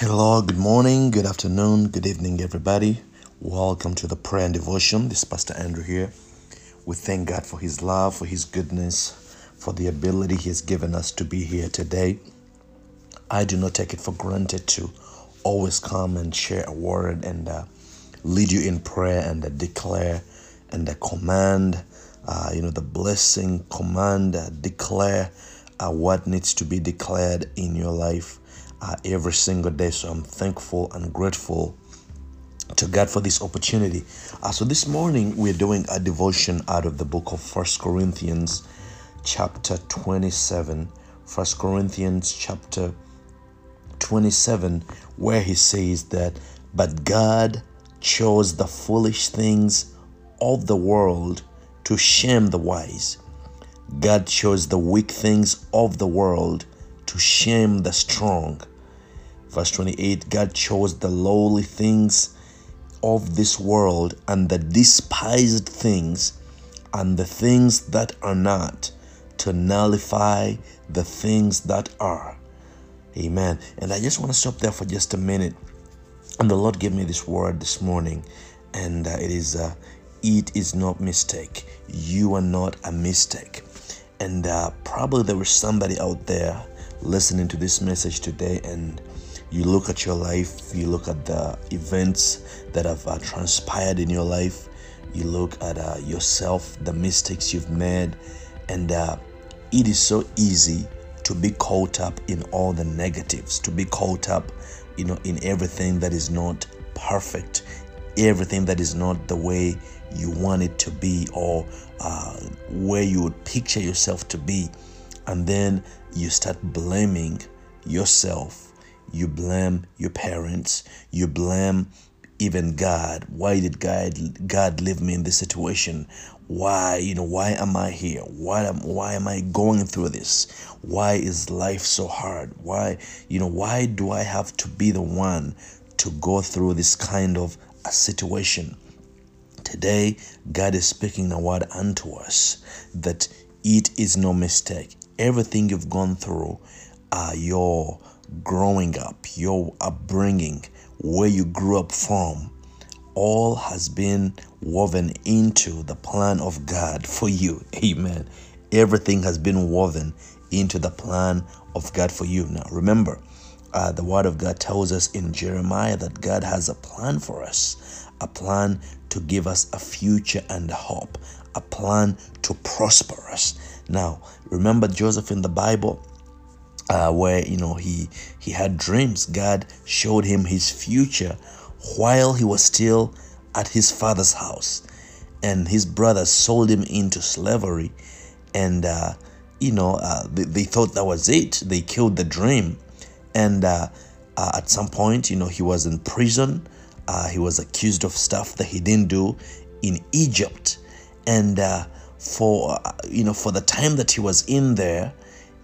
Hello, good morning, good afternoon, good evening, everybody. Welcome to the prayer and devotion. This is Pastor Andrew here. We thank God for His love, for His goodness, for the ability He has given us to be here today. I do not take it for granted to always come and share a word and uh, lead you in prayer and uh, declare and uh, command, uh, you know, the blessing, command, uh, declare uh, what needs to be declared in your life uh, every single day. So I'm thankful and grateful to God for this opportunity. Uh, so this morning we're doing a devotion out of the book of First Corinthians, chapter 27. First Corinthians chapter 27, where he says that, but God chose the foolish things of the world to shame the wise. God chose the weak things of the world to shame the strong. Verse 28 God chose the lowly things of this world and the despised things and the things that are not to nullify the things that are. Amen. And I just want to stop there for just a minute. And the Lord gave me this word this morning, and uh, it is uh, it is not mistake. You are not a mistake. And uh, probably there was somebody out there listening to this message today, and you look at your life, you look at the events that have uh, transpired in your life, you look at uh, yourself, the mistakes you've made, and uh, it is so easy to be caught up in all the negatives, to be caught up, you know, in everything that is not perfect, everything that is not the way you want it to be or uh, where you would picture yourself to be. And then you start blaming yourself you blame your parents, you blame even God. Why did God God leave me in this situation? Why, you know, why am I here? Why am why am I going through this? Why is life so hard? Why, you know, why do I have to be the one to go through this kind of a situation? Today, God is speaking a word unto us that it is no mistake. Everything you've gone through, are your growing up, your upbringing, where you grew up from, all has been woven into the plan of God for you. Amen. Everything has been woven into the plan of God for you. Now, remember, uh, the Word of God tells us in Jeremiah that God has a plan for us, a plan to give us a future and a hope, a plan to prosper us. Now, remember Joseph in the Bible? Uh, where you know he he had dreams. God showed him his future while he was still at his father's house, and his brothers sold him into slavery, and uh, you know uh, they, they, thought that was it. They killed the dream, and uh, uh, at some point, you know, he was in prison. Uh, he was accused of stuff that he didn't do in Egypt, and for you know for the time that he was in there,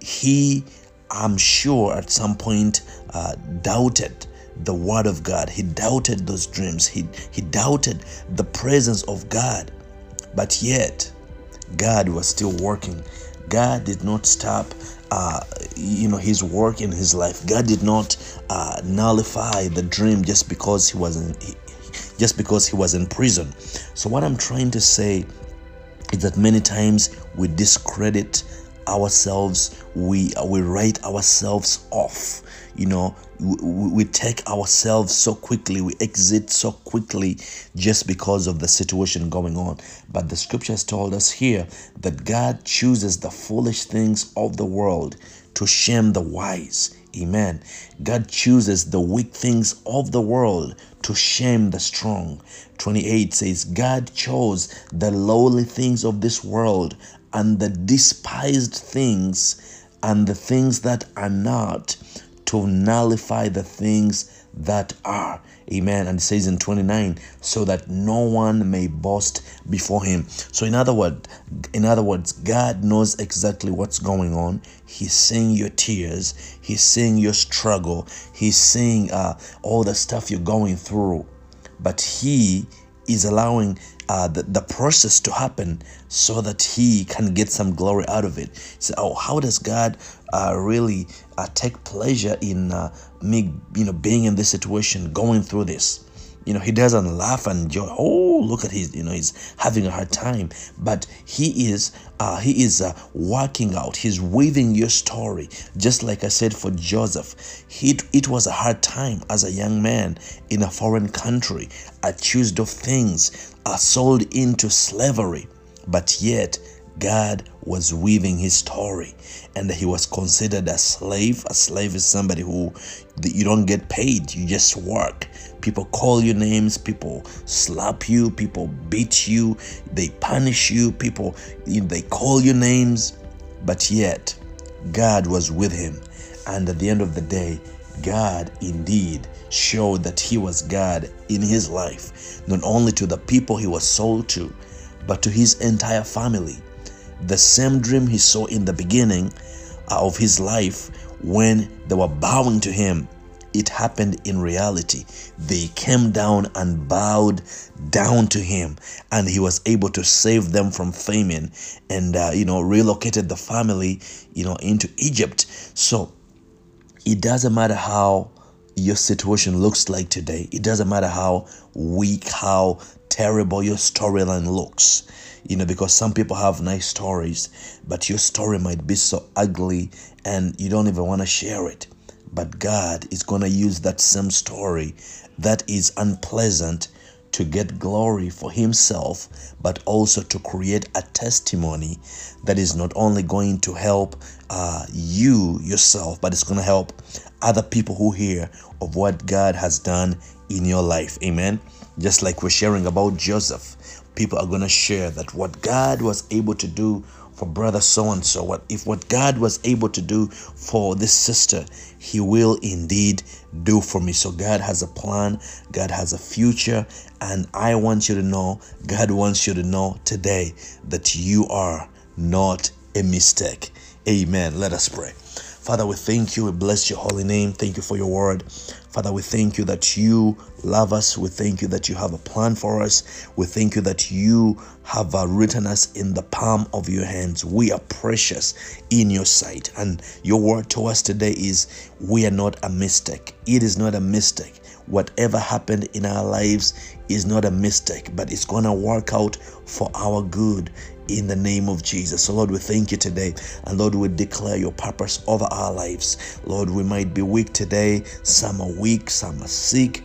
he I'm sure at some point uh, doubted the word of God. He doubted those dreams. He, he doubted the presence of God. But yet, God was still working. God did not stop, uh, you know, His work in His life. God did not uh, nullify the dream just because He was in, just because He was in prison. So what I'm trying to say is that many times we discredit ourselves we uh, we write ourselves off you know we, we take ourselves so quickly we exit so quickly just because of the situation going on but the scriptures told us here that god chooses the foolish things of the world to shame the wise Amen. God chooses the weak things of the world to shame the strong. 28 says, God chose the lowly things of this world and the despised things and the things that are not to nullify the things that are. Amen. And it says in 29, so that no one may boast before him. So in other words, in other words, God knows exactly what's going on. He's seeing your tears. He's seeing your struggle. He's seeing uh, all the stuff you're going through. But he is allowing uh, the, the process to happen so that he can get some glory out of it. So, oh, how does God uh, really uh, take pleasure in uh, me, you know, being in this situation, going through this? You know, he doesn't laugh and joy. Oh, look at his, you know, he's having a hard time. But he is, uh, he is uh, working out. He's weaving your story. Just like I said for Joseph, he, it was a hard time as a young man in a foreign country, accused of things, uh, sold into slavery. But yet, God was weaving his story and he was considered a slave. A slave is somebody who you don't get paid, you just work. People call you names, people slap you, people beat you, they punish you, people they call you names, but yet God was with him. And at the end of the day, God indeed showed that he was God in his life, not only to the people he was sold to, but to his entire family. The same dream he saw in the beginning of his life when they were bowing to him, it happened in reality. They came down and bowed down to him, and he was able to save them from famine and, uh, you know, relocated the family, you know, into Egypt. So it doesn't matter how your situation looks like today, it doesn't matter how weak, how terrible your storyline looks you know, because some people have nice stories, but your story might be so ugly and you don't even want to share it. But God is going to use that same story that is unpleasant to get glory for Himself, but also to create a testimony that is not only going to help uh, you yourself, but it's going to help other people who hear of what God has done in your life. Amen. Just like we're sharing about Joseph people are going to share that what God was able to do for brother so and so what if what God was able to do for this sister he will indeed do for me. So God has a plan God has a future and I want you to know God wants you to know today that you are not a mistake. Amen. Let us pray Father, we thank you. We bless your holy name. Thank you for your word. Father, we thank you that you love us. We thank you that you have a plan for us. We thank you that you have uh, written us in the palm of your hands. We are precious in your sight. And your word to us today is we are not a mistake. It is not a mistake. Whatever happened in our lives is not a mistake, but it's going to work out for our good in the name of Jesus. So, Lord, we thank you today. And Lord, we declare your purpose over our lives. Lord, we might be weak today. Some are weak, some are sick.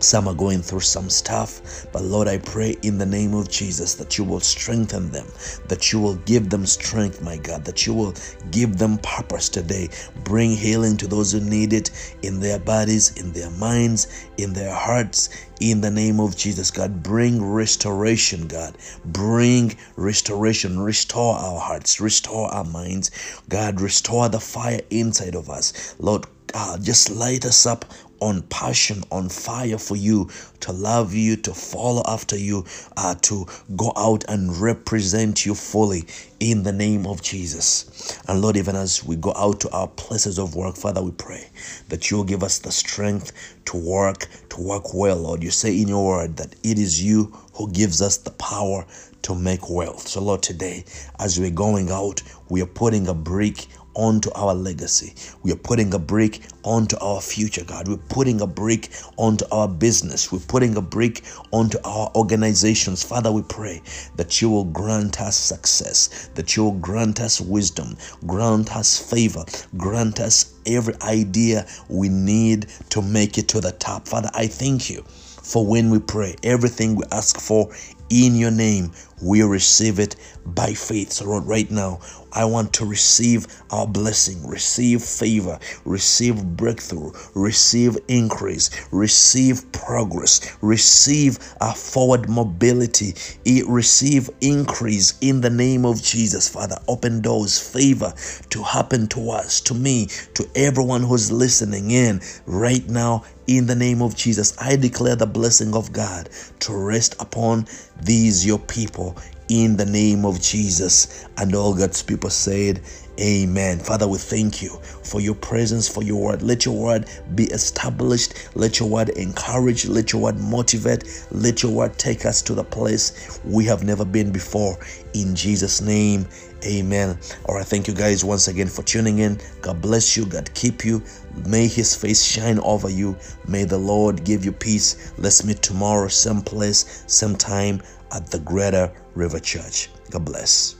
Some are going through some stuff, but Lord, I pray in the name of Jesus that you will strengthen them, that you will give them strength, my God, that you will give them purpose today. Bring healing to those who need it in their bodies, in their minds, in their hearts, in the name of Jesus, God. Bring restoration, God. Bring restoration. Restore our hearts, restore our minds. God, restore the fire inside of us. Lord, uh, just light us up on passion, on fire for you, to love you, to follow after you, uh, to go out and represent you fully in the name of Jesus. And Lord, even as we go out to our places of work, Father, we pray that you'll give us the strength to work, to work well, Lord. You say in your word that it is you who gives us the power to make wealth. So, Lord, today, as we're going out, we are putting a brick onto our legacy. We are putting a brick onto our future, God. We're putting a brick onto our business. We're putting a brick onto our organizations. Father, we pray that you will grant us success, that you will grant us wisdom, grant us favor, grant us every idea we need to make it to the top. Father, I thank you for when we pray, everything we ask for in your name, we receive it by faith. So, Lord, right now, I want to receive our blessing, receive favor, receive breakthrough, receive increase, receive progress, receive a forward mobility, receive increase in the name of Jesus. Father, open doors, favor to happen to us, to me, to everyone who's listening in right now in the name of Jesus. I declare the blessing of God to rest upon these your people in the name of Jesus. And all God's people said, Amen. Father, we thank you for your presence, for your word. Let your word be established. Let your word encourage. Let your word motivate. Let your word take us to the place we have never been before. In Jesus' name, amen. All right, thank you guys once again for tuning in. God bless you. God keep you. May his face shine over you. May the Lord give you peace. Let's meet tomorrow, same place, same time at the Greater River Church. God bless.